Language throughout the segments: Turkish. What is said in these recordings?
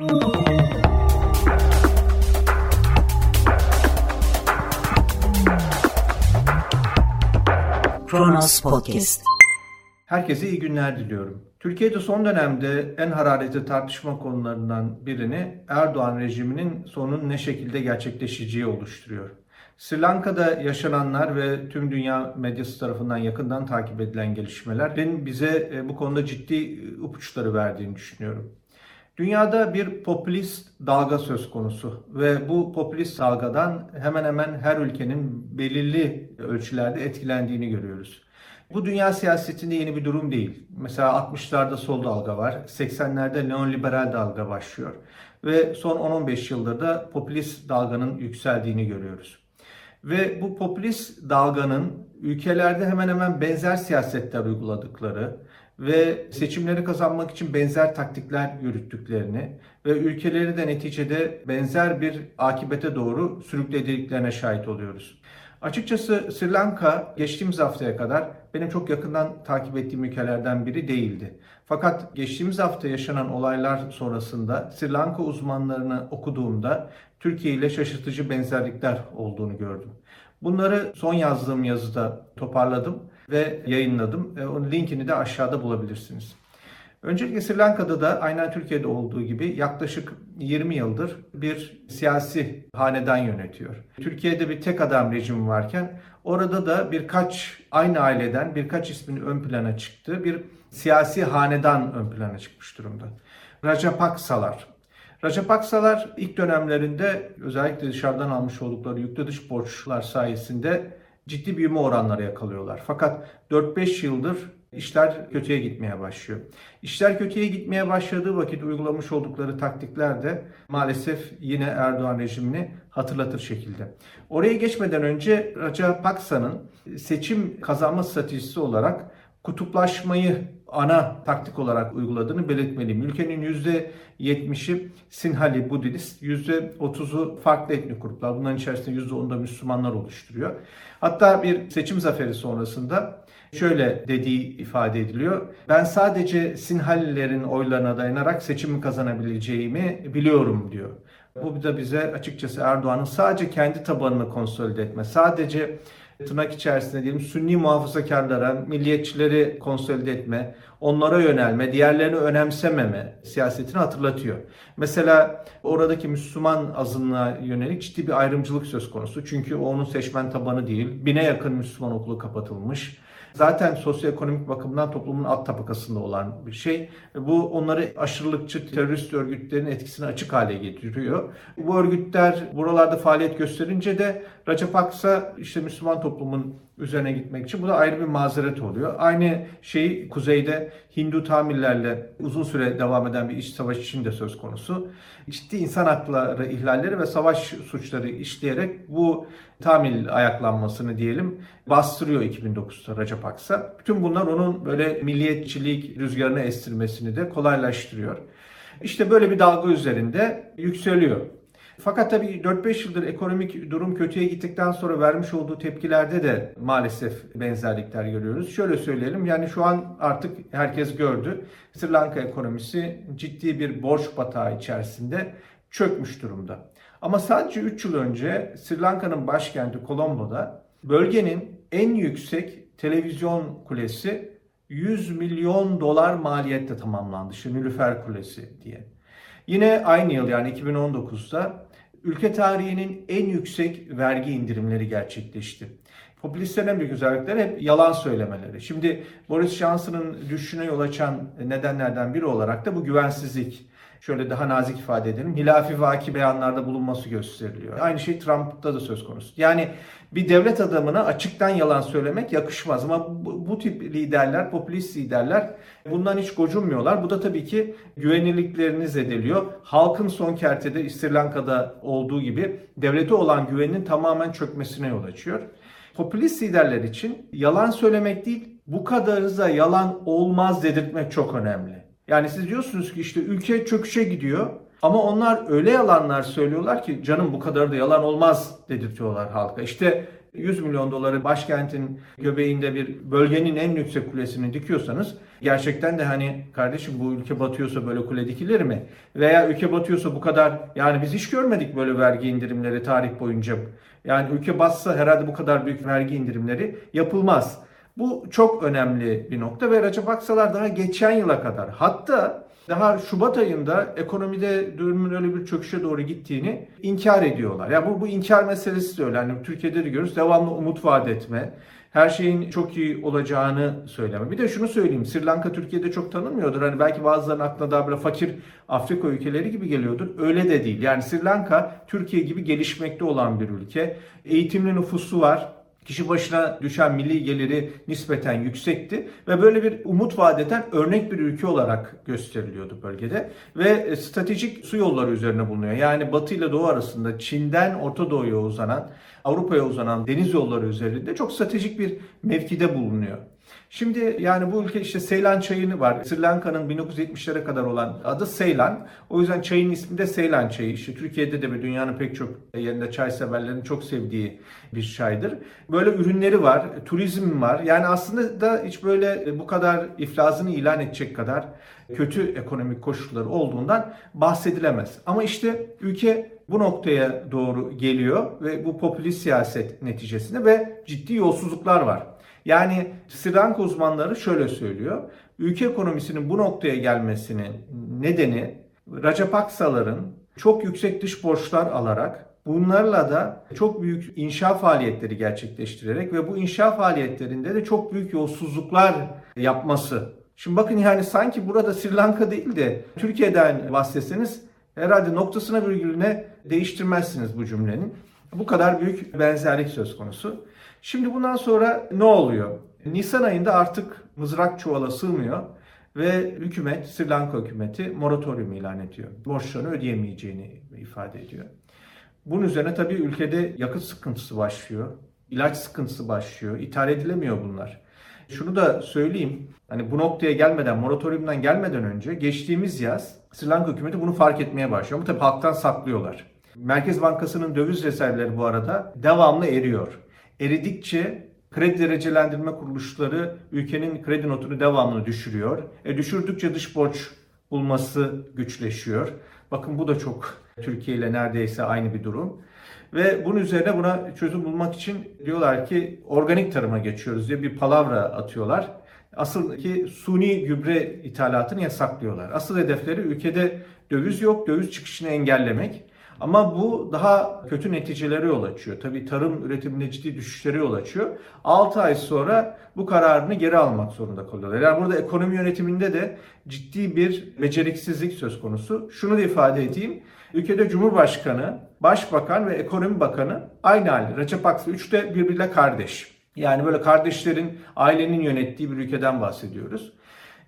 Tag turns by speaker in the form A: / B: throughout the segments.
A: Kronos Podcast.
B: Herkese iyi günler diliyorum. Türkiye'de son dönemde en hararetli tartışma konularından birini Erdoğan rejiminin sonun ne şekilde gerçekleşeceği oluşturuyor. Sri Lanka'da yaşananlar ve tüm dünya medyası tarafından yakından takip edilen gelişmelerin bize e, bu konuda ciddi ipuçları verdiğini düşünüyorum. Dünyada bir popülist dalga söz konusu ve bu popülist dalgadan hemen hemen her ülkenin belirli ölçülerde etkilendiğini görüyoruz. Bu dünya siyasetinde yeni bir durum değil. Mesela 60'larda sol dalga var, 80'lerde neoliberal dalga başlıyor ve son 10-15 yıldır da popülist dalganın yükseldiğini görüyoruz. Ve bu popülist dalganın ülkelerde hemen hemen benzer siyasetler uyguladıkları, ve seçimleri kazanmak için benzer taktikler yürüttüklerini ve ülkeleri de neticede benzer bir akibete doğru sürüklediklerine şahit oluyoruz. Açıkçası Sri Lanka geçtiğimiz haftaya kadar benim çok yakından takip ettiğim ülkelerden biri değildi. Fakat geçtiğimiz hafta yaşanan olaylar sonrasında Sri Lanka uzmanlarını okuduğumda Türkiye ile şaşırtıcı benzerlikler olduğunu gördüm. Bunları son yazdığım yazıda toparladım ve yayınladım. E, onun linkini de aşağıda bulabilirsiniz. Öncelikle Sri Lanka'da da aynen Türkiye'de olduğu gibi yaklaşık 20 yıldır bir siyasi hanedan yönetiyor. Türkiye'de bir tek adam rejimi varken orada da birkaç aynı aileden birkaç ismin ön plana çıktığı bir siyasi hanedan ön plana çıkmış durumda. Rajapaksalar. Rajapaksalar ilk dönemlerinde özellikle dışarıdan almış oldukları yüklü dış borçlar sayesinde ciddi büyüme oranları yakalıyorlar. Fakat 4-5 yıldır işler kötüye gitmeye başlıyor. İşler kötüye gitmeye başladığı vakit uygulamış oldukları taktikler de maalesef yine Erdoğan rejimini hatırlatır şekilde. Oraya geçmeden önce Raja Paksa'nın seçim kazanma stratejisi olarak kutuplaşmayı ana taktik olarak uyguladığını belirtmeliyim. Ülkenin %70'i Sinhali Budist, %30'u farklı etnik gruplar. Bunların içerisinde %10'da Müslümanlar oluşturuyor. Hatta bir seçim zaferi sonrasında şöyle dediği ifade ediliyor. Ben sadece Sinhalilerin oylarına dayanarak seçimi kazanabileceğimi biliyorum diyor. Bu da bize açıkçası Erdoğan'ın sadece kendi tabanını konsolide etme, sadece tırnak içerisinde diyelim Sünni muhafazakarlara, milliyetçileri konsolide etme, onlara yönelme, diğerlerini önemsememe siyasetini hatırlatıyor. Mesela oradaki Müslüman azınlığa yönelik ciddi bir ayrımcılık söz konusu. Çünkü onun seçmen tabanı değil. Bine yakın Müslüman okulu kapatılmış. Zaten sosyoekonomik bakımdan toplumun alt tabakasında olan bir şey. Bu onları aşırılıkçı terörist örgütlerin etkisini açık hale getiriyor. Bu örgütler buralarda faaliyet gösterince de Recep Aksa işte Müslüman toplumun üzerine gitmek için bu da ayrı bir mazeret oluyor. Aynı şey kuzeyde Hindu Tamillerle uzun süre devam eden bir iç savaş için de söz konusu. Ciddi insan hakları ihlalleri ve savaş suçları işleyerek bu Tamil ayaklanmasını diyelim bastırıyor 2009'da Recep Aksa. Bütün bunlar onun böyle milliyetçilik rüzgarını estirmesini de kolaylaştırıyor. İşte böyle bir dalga üzerinde yükseliyor. Fakat tabii 4-5 yıldır ekonomik durum kötüye gittikten sonra vermiş olduğu tepkilerde de maalesef benzerlikler görüyoruz. Şöyle söyleyelim yani şu an artık herkes gördü. Sri Lanka ekonomisi ciddi bir borç batağı içerisinde çökmüş durumda. Ama sadece 3 yıl önce Sri Lanka'nın başkenti Colombo'da bölgenin en yüksek televizyon kulesi 100 milyon dolar maliyette tamamlandı. İşte Nilüfer Kulesi diye. Yine aynı yıl yani 2019'da ülke tarihinin en yüksek vergi indirimleri gerçekleşti. Popülistlerin en büyük özellikleri hep yalan söylemeleri. Şimdi Boris Johnson'ın düşüşüne yol açan nedenlerden biri olarak da bu güvensizlik şöyle daha nazik ifade edelim, hilafi vaki beyanlarda bulunması gösteriliyor. Aynı şey Trump'ta da söz konusu. Yani bir devlet adamına açıktan yalan söylemek yakışmaz ama bu, bu tip liderler, popülist liderler bundan hiç gocunmuyorlar. Bu da tabii ki güvenilirliklerini zedeliyor. Halkın son kertede Sri Lanka'da olduğu gibi devlete olan güvenin tamamen çökmesine yol açıyor. Popülist liderler için yalan söylemek değil, bu kadarı da yalan olmaz dedirtmek çok önemli. Yani siz diyorsunuz ki işte ülke çöküşe gidiyor. Ama onlar öyle yalanlar söylüyorlar ki canım bu kadar da yalan olmaz dedirtiyorlar halka. İşte 100 milyon doları başkentin göbeğinde bir bölgenin en yüksek kulesini dikiyorsanız gerçekten de hani kardeşim bu ülke batıyorsa böyle kule dikilir mi? Veya ülke batıyorsa bu kadar yani biz hiç görmedik böyle vergi indirimleri tarih boyunca. Yani ülke batsa herhalde bu kadar büyük vergi indirimleri yapılmaz. Bu çok önemli bir nokta ve Recep Aksalar daha geçen yıla kadar hatta daha Şubat ayında ekonomide durumun öyle bir çöküşe doğru gittiğini inkar ediyorlar. Ya yani bu bu inkar meselesi de öyle. Yani Türkiye'de de görüyoruz. Devamlı umut vaat etme. Her şeyin çok iyi olacağını söyleme. Bir de şunu söyleyeyim. Sri Lanka Türkiye'de çok tanınmıyordur. Hani belki bazılarının aklına daha böyle fakir Afrika ülkeleri gibi geliyordur. Öyle de değil. Yani Sri Lanka Türkiye gibi gelişmekte olan bir ülke. Eğitimli nüfusu var Kişi başına düşen milli geliri nispeten yüksekti ve böyle bir umut vadeden örnek bir ülke olarak gösteriliyordu bölgede ve e, stratejik su yolları üzerine bulunuyor. Yani Batı ile Doğu arasında Çin'den Orta Doğu'ya uzanan, Avrupa'ya uzanan deniz yolları üzerinde çok stratejik bir mevkide bulunuyor. Şimdi yani bu ülke işte Seylan çayını var. Sri Lanka'nın 1970'lere kadar olan adı Seylan. O yüzden çayın ismi de Seylan çayı. İşte Türkiye'de de ve dünyanın pek çok yerinde çay severlerin çok sevdiği bir çaydır. Böyle ürünleri var, turizm var. Yani aslında da hiç böyle bu kadar iflasını ilan edecek kadar kötü ekonomik koşulları olduğundan bahsedilemez. Ama işte ülke bu noktaya doğru geliyor ve bu popülist siyaset neticesinde ve ciddi yolsuzluklar var. Yani Sri uzmanları şöyle söylüyor. Ülke ekonomisinin bu noktaya gelmesinin nedeni Rajapaksaların çok yüksek dış borçlar alarak bunlarla da çok büyük inşa faaliyetleri gerçekleştirerek ve bu inşa faaliyetlerinde de çok büyük yolsuzluklar yapması. Şimdi bakın yani sanki burada Sri Lanka değil de Türkiye'den bahsetseniz herhalde noktasına virgülüne değiştirmezsiniz bu cümlenin. Bu kadar büyük benzerlik söz konusu. Şimdi bundan sonra ne oluyor? Nisan ayında artık mızrak çuvala sığmıyor ve hükümet, Sri Lanka hükümeti moratorium ilan ediyor. Borçlarını ödeyemeyeceğini ifade ediyor. Bunun üzerine tabii ülkede yakıt sıkıntısı başlıyor, ilaç sıkıntısı başlıyor, ithal edilemiyor bunlar. Şunu da söyleyeyim, hani bu noktaya gelmeden, moratoriumdan gelmeden önce geçtiğimiz yaz Sri Lanka hükümeti bunu fark etmeye başlıyor. Ama tabii halktan saklıyorlar. Merkez Bankası'nın döviz rezervleri bu arada devamlı eriyor eridikçe kredi derecelendirme kuruluşları ülkenin kredi notunu devamlı düşürüyor. E düşürdükçe dış borç bulması güçleşiyor. Bakın bu da çok Türkiye ile neredeyse aynı bir durum. Ve bunun üzerine buna çözüm bulmak için diyorlar ki organik tarıma geçiyoruz diye bir palavra atıyorlar. Asıl ki suni gübre ithalatını yasaklıyorlar. Asıl hedefleri ülkede döviz yok, döviz çıkışını engellemek. Ama bu daha kötü neticelere yol açıyor. Tabii tarım üretiminde ciddi düşüşlere yol açıyor. 6 ay sonra bu kararını geri almak zorunda kalıyorlar. Yani burada ekonomi yönetiminde de ciddi bir beceriksizlik söz konusu. Şunu da ifade edeyim. Ülkede Cumhurbaşkanı, Başbakan ve Ekonomi Bakanı aynı hali. Recep Aksu 3 de birbiriyle kardeş. Yani böyle kardeşlerin, ailenin yönettiği bir ülkeden bahsediyoruz.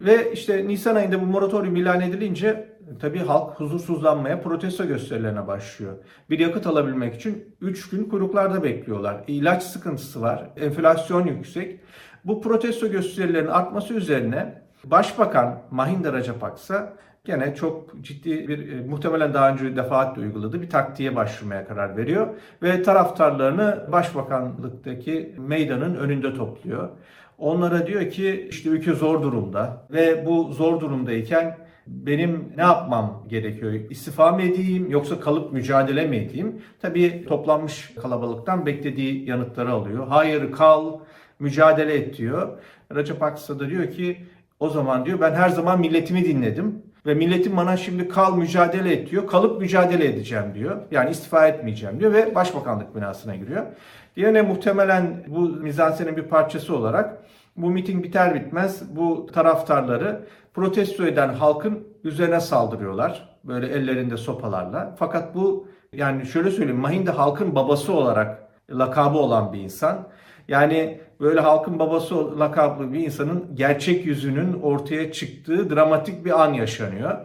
B: Ve işte Nisan ayında bu moratorium ilan edilince tabii halk huzursuzlanmaya, protesto gösterilerine başlıyor. Bir yakıt alabilmek için 3 gün kuyruklarda bekliyorlar. İlaç sıkıntısı var, enflasyon yüksek. Bu protesto gösterilerinin artması üzerine Başbakan Mahinda Rajapaksa gene çok ciddi bir e, muhtemelen daha önce defaatle uyguladığı bir taktiğe başvurmaya karar veriyor ve taraftarlarını başbakanlıktaki meydanın önünde topluyor. Onlara diyor ki işte ülke zor durumda ve bu zor durumdayken benim ne yapmam gerekiyor? İstifa mı edeyim yoksa kalıp mücadele mi edeyim? Tabii toplanmış kalabalıktan beklediği yanıtları alıyor. Hayır kal, mücadele et diyor. Recep Aksa da diyor ki o zaman diyor ben her zaman milletimi dinledim. Ve milletim bana şimdi kal mücadele et diyor. Kalıp mücadele edeceğim diyor. Yani istifa etmeyeceğim diyor ve başbakanlık binasına giriyor. Diğerine muhtemelen bu mizansenin bir parçası olarak bu miting biter bitmez bu taraftarları protesto eden halkın üzerine saldırıyorlar. Böyle ellerinde sopalarla. Fakat bu yani şöyle söyleyeyim Mahinda halkın babası olarak lakabı olan bir insan. Yani böyle halkın babası lakablı bir insanın gerçek yüzünün ortaya çıktığı dramatik bir an yaşanıyor.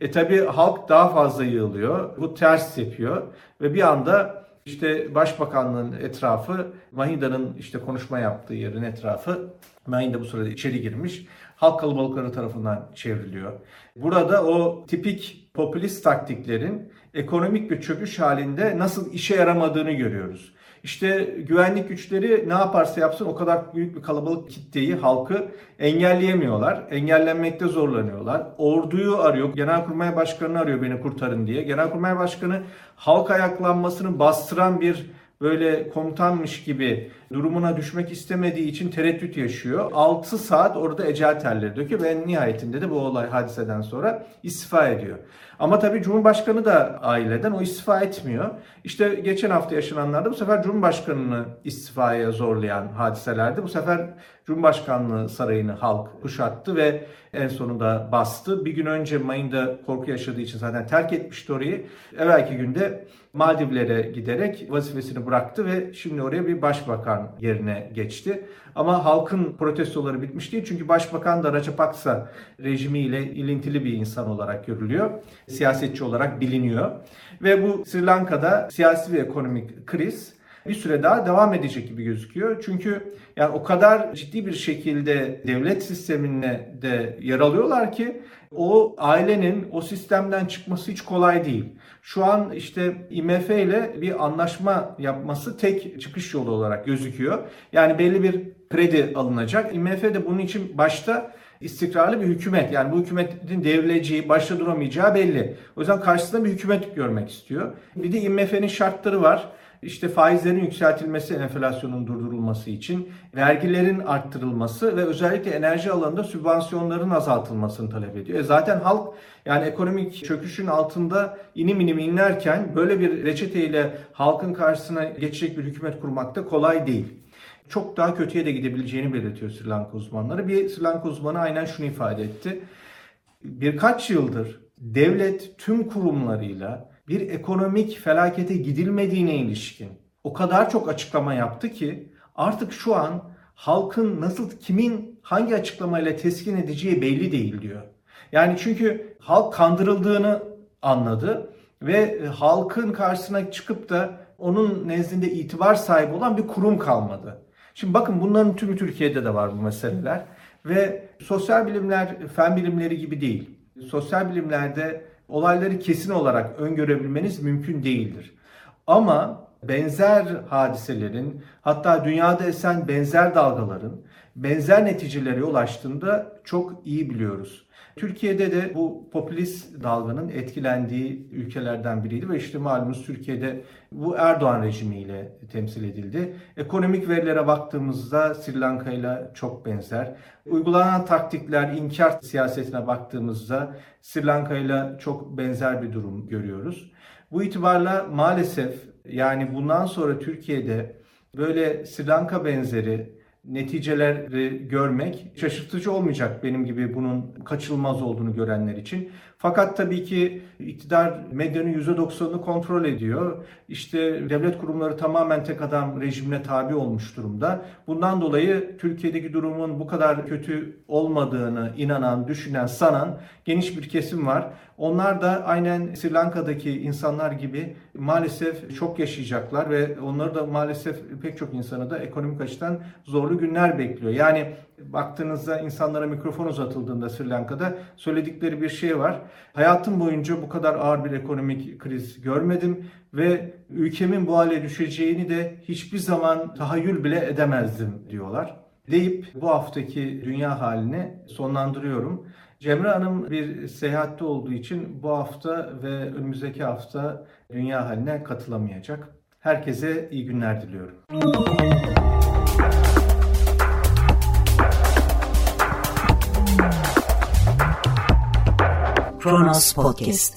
B: E tabi halk daha fazla yığılıyor. Bu ters yapıyor ve bir anda işte başbakanlığın etrafı, Mahinda'nın işte konuşma yaptığı yerin etrafı, Mahinda bu sırada içeri girmiş, halk kalabalıkları tarafından çevriliyor. Burada o tipik popülist taktiklerin ekonomik bir çöküş halinde nasıl işe yaramadığını görüyoruz. İşte güvenlik güçleri ne yaparsa yapsın o kadar büyük bir kalabalık kitleyi, halkı engelleyemiyorlar. Engellenmekte zorlanıyorlar. Orduyu arıyor. Genelkurmay Başkanı arıyor beni kurtarın diye. Genelkurmay Başkanı halk ayaklanmasını bastıran bir böyle komutanmış gibi durumuna düşmek istemediği için tereddüt yaşıyor. 6 saat orada ecel terleri döküyor ve en nihayetinde de bu olay hadiseden sonra istifa ediyor. Ama tabii Cumhurbaşkanı da aileden o istifa etmiyor. İşte geçen hafta yaşananlarda bu sefer Cumhurbaşkanı'nı istifaya zorlayan hadiselerdi. Bu sefer Cumhurbaşkanlığı sarayını halk kuşattı ve en sonunda bastı. Bir gün önce Mayın'da korku yaşadığı için zaten terk etmişti orayı. Evvelki günde Maldivlere giderek vazifesini bıraktı ve şimdi oraya bir başbakan yerine geçti. Ama halkın protestoları bitmiş değil çünkü başbakan da Rajapaksa rejimiyle ilintili bir insan olarak görülüyor. Siyasetçi olarak biliniyor. Ve bu Sri Lanka'da siyasi ve ekonomik kriz bir süre daha devam edecek gibi gözüküyor. Çünkü yani o kadar ciddi bir şekilde devlet sistemine de yer alıyorlar ki o ailenin o sistemden çıkması hiç kolay değil. Şu an işte IMF ile bir anlaşma yapması tek çıkış yolu olarak gözüküyor. Yani belli bir kredi alınacak. IMF de bunun için başta istikrarlı bir hükümet. Yani bu hükümetin devrileceği, başta duramayacağı belli. O yüzden karşısında bir hükümet görmek istiyor. Bir de IMF'nin şartları var. İşte faizlerin yükseltilmesi, enflasyonun durdurulması için, vergilerin arttırılması ve özellikle enerji alanında sübvansiyonların azaltılmasını talep ediyor. E zaten halk yani ekonomik çöküşün altında inim inim inlerken böyle bir reçeteyle halkın karşısına geçecek bir hükümet kurmak da kolay değil çok daha kötüye de gidebileceğini belirtiyor Sri Lanka uzmanları. Bir Sri Lanka uzmanı aynen şunu ifade etti. Birkaç yıldır devlet tüm kurumlarıyla bir ekonomik felakete gidilmediğine ilişkin o kadar çok açıklama yaptı ki artık şu an halkın nasıl kimin hangi açıklamayla teskin edeceği belli değil diyor. Yani çünkü halk kandırıldığını anladı ve halkın karşısına çıkıp da onun nezdinde itibar sahibi olan bir kurum kalmadı. Şimdi bakın bunların tümü Türkiye'de de var bu meseleler ve sosyal bilimler fen bilimleri gibi değil. Sosyal bilimlerde olayları kesin olarak öngörebilmeniz mümkün değildir. Ama benzer hadiselerin hatta dünyada esen benzer dalgaların benzer neticelere ulaştığında çok iyi biliyoruz. Türkiye'de de bu popülist dalganın etkilendiği ülkelerden biriydi ve işte malumunuz Türkiye'de bu Erdoğan rejimiyle temsil edildi. Ekonomik verilere baktığımızda Sri Lanka ile çok benzer. Uygulanan taktikler, inkar siyasetine baktığımızda Sri Lanka ile çok benzer bir durum görüyoruz. Bu itibarla maalesef yani bundan sonra Türkiye'de böyle Sri Lanka benzeri neticeleri görmek şaşırtıcı olmayacak benim gibi bunun kaçılmaz olduğunu görenler için. Fakat tabii ki iktidar medyanın %90'ını kontrol ediyor. İşte devlet kurumları tamamen tek adam rejimine tabi olmuş durumda. Bundan dolayı Türkiye'deki durumun bu kadar kötü olmadığını inanan, düşünen, sanan geniş bir kesim var. Onlar da aynen Sri Lanka'daki insanlar gibi maalesef çok yaşayacaklar ve onları da maalesef pek çok insanı da ekonomik açıdan zorlu günler bekliyor. Yani baktığınızda insanlara mikrofon uzatıldığında Sri Lanka'da söyledikleri bir şey var. Hayatım boyunca bu kadar ağır bir ekonomik kriz görmedim ve ülkemin bu hale düşeceğini de hiçbir zaman tahayyül bile edemezdim diyorlar. Deyip bu haftaki dünya halini sonlandırıyorum. Cemre Hanım bir seyahatte olduğu için bu hafta ve önümüzdeki hafta dünya haline katılamayacak. Herkese iyi günler diliyorum.
A: Kronos Podcast